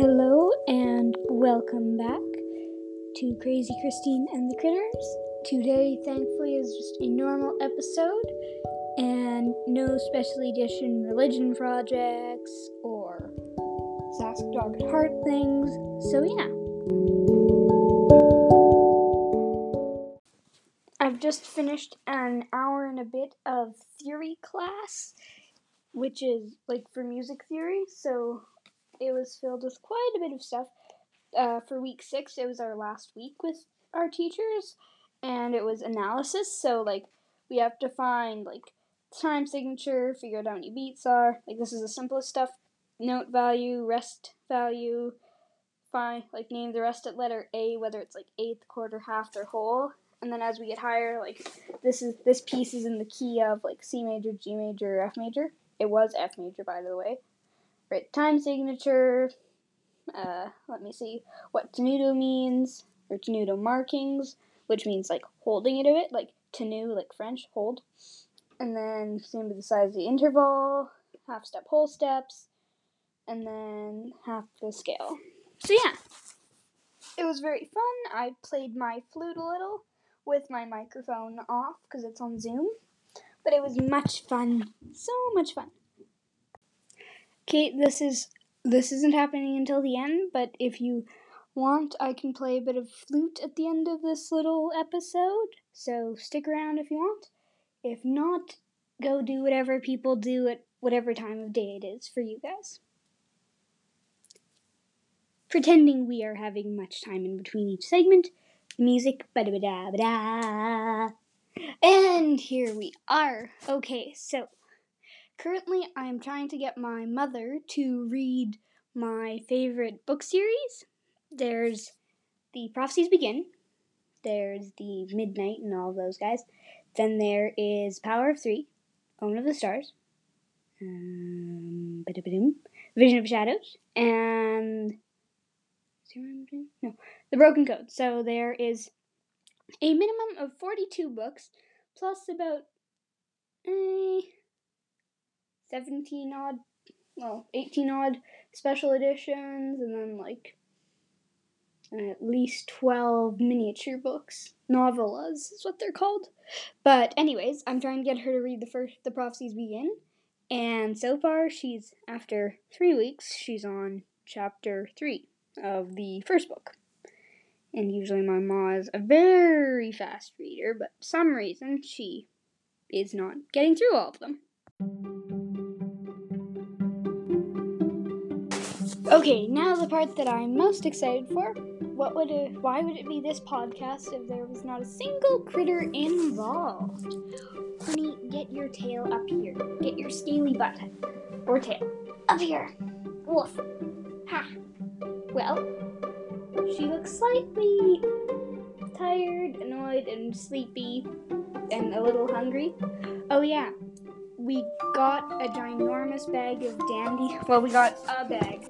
Hello and welcome back to Crazy Christine and the Critters. Today, thankfully, is just a normal episode and no special edition religion projects or Sask Dog Heart things. So, yeah. I've just finished an hour and a bit of theory class, which is like for music theory. So, it was filled with quite a bit of stuff. Uh, for week six, it was our last week with our teachers, and it was analysis. So like we have to find like time signature, figure out how many beats are. Like this is the simplest stuff: note value, rest value. Find like name the rest at letter A, whether it's like eighth, quarter, half, or whole. And then as we get higher, like this is this piece is in the key of like C major, G major, F major. It was F major, by the way right time signature. Uh, let me see what tenuto means, or tenuto markings, which means like holding it a bit, like tenu, like French, hold. And then same with the size of the interval, half step, whole steps, and then half the scale. So yeah, it was very fun. I played my flute a little with my microphone off because it's on Zoom, but it was much fun. So much fun. Okay, this is this isn't happening until the end, but if you want, I can play a bit of flute at the end of this little episode. So stick around if you want. If not, go do whatever people do at whatever time of day it is for you guys. Pretending we are having much time in between each segment, music, ba da ba da ba da. And here we are. Okay, so Currently, I'm trying to get my mother to read my favorite book series. There's The Prophecies Begin, there's The Midnight and all those guys. Then there is Power of Three, Omen of the Stars, um, Vision of Shadows, and no, The Broken Code. So there is a minimum of 42 books, plus about eh, 17 odd, well, 18 odd special editions, and then like at least 12 miniature books. Novellas is what they're called. But, anyways, I'm trying to get her to read the first, The Prophecies Begin. And so far, she's, after three weeks, she's on chapter three of the first book. And usually my ma is a very fast reader, but some reason she is not getting through all of them. Okay, now the part that I'm most excited for. What would it, why would it be this podcast if there was not a single critter involved? Honey, get your tail up here. Get your scaly butt or tail up here. Woof. Ha. Well, she looks slightly tired, annoyed, and sleepy, and a little hungry. Oh yeah, we got a ginormous bag of dandy. Well, we got a bag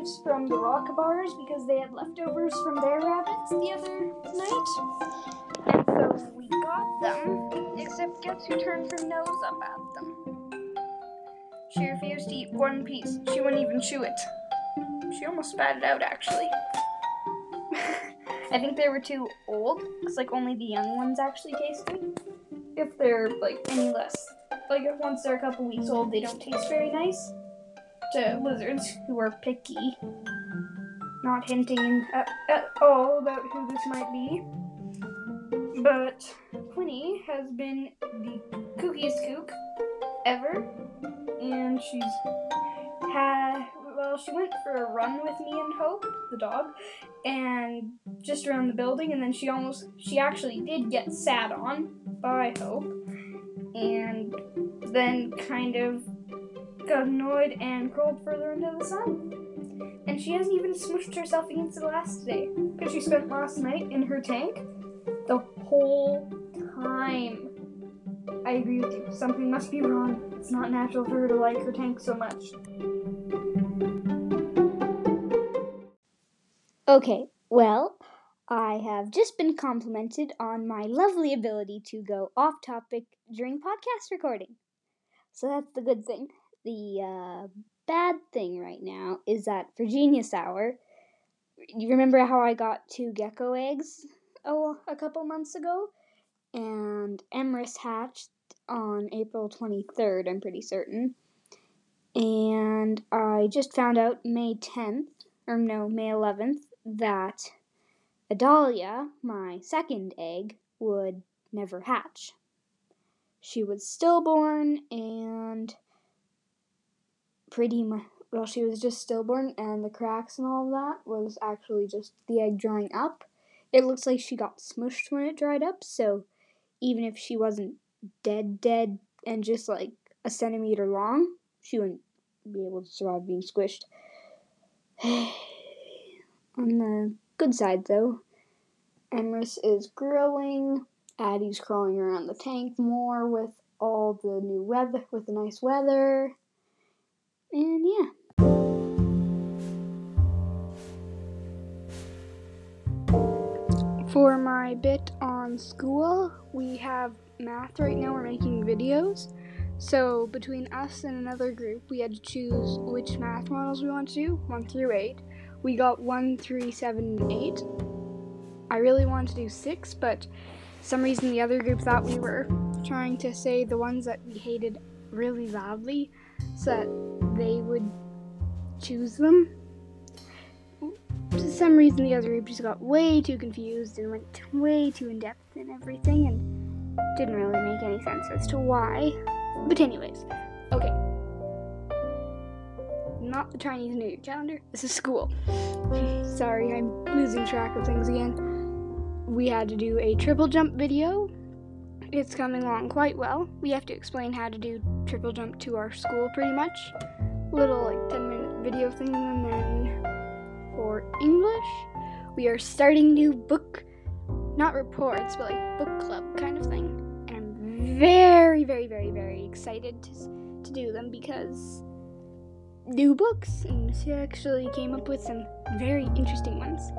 leaves from the rock bars because they had leftovers from their rabbits the other night. And so we got them, except guess who turned her nose up at them? She refused to eat one piece. She wouldn't even chew it. She almost spat it out, actually. I think they were too old, because, like, only the young ones actually taste good. If they're, like, any less. Like, if once they're a couple weeks old, they don't taste very nice to lizards who are picky. Not hinting at, uh, at all about who this might be. But Quinny has been the kookiest kook ever. And she's had, well, she went for a run with me and Hope, the dog, and just around the building. And then she almost, she actually did get sat on by Hope. And then kind of got annoyed and crawled further into the sun. And she hasn't even smushed herself against the glass today because she spent last night in her tank the whole time. I agree with you. Something must be wrong. It's not natural for her to like her tank so much. Okay, well, I have just been complimented on my lovely ability to go off topic during podcast recording. So that's the good thing. The uh, bad thing right now is that Virginia sour. You remember how I got two gecko eggs oh a couple months ago, and Emrys hatched on April 23rd. I'm pretty certain, and I just found out May 10th or no May 11th that Adalia, my second egg, would never hatch. She was stillborn and pretty much well she was just stillborn and the cracks and all of that was actually just the egg drying up. It looks like she got smushed when it dried up so even if she wasn't dead dead and just like a centimeter long she wouldn't be able to survive being squished. On the good side though Emrys is growing addie's crawling around the tank more with all the new weather with the nice weather and yeah. For my bit on school, we have math right now. We're making videos. So between us and another group, we had to choose which math models we want to do, 1 through 8. We got 1, 3, 7, and 8. I really wanted to do 6, but some reason the other group thought we were trying to say the ones that we hated really loudly so that they would choose them. For some reason, the other group just got way too confused and went way too in depth in everything and didn't really make any sense as to why. But, anyways, okay. Not the Chinese New Year calendar, this is school. Sorry, I'm losing track of things again. We had to do a triple jump video it's coming along quite well. We have to explain how to do triple jump to our school pretty much. Little like 10 minute video thing and then for English, we are starting new book not reports, but like book club kind of thing. And I'm very, very, very, very excited to, to do them because new books and she actually came up with some very interesting ones.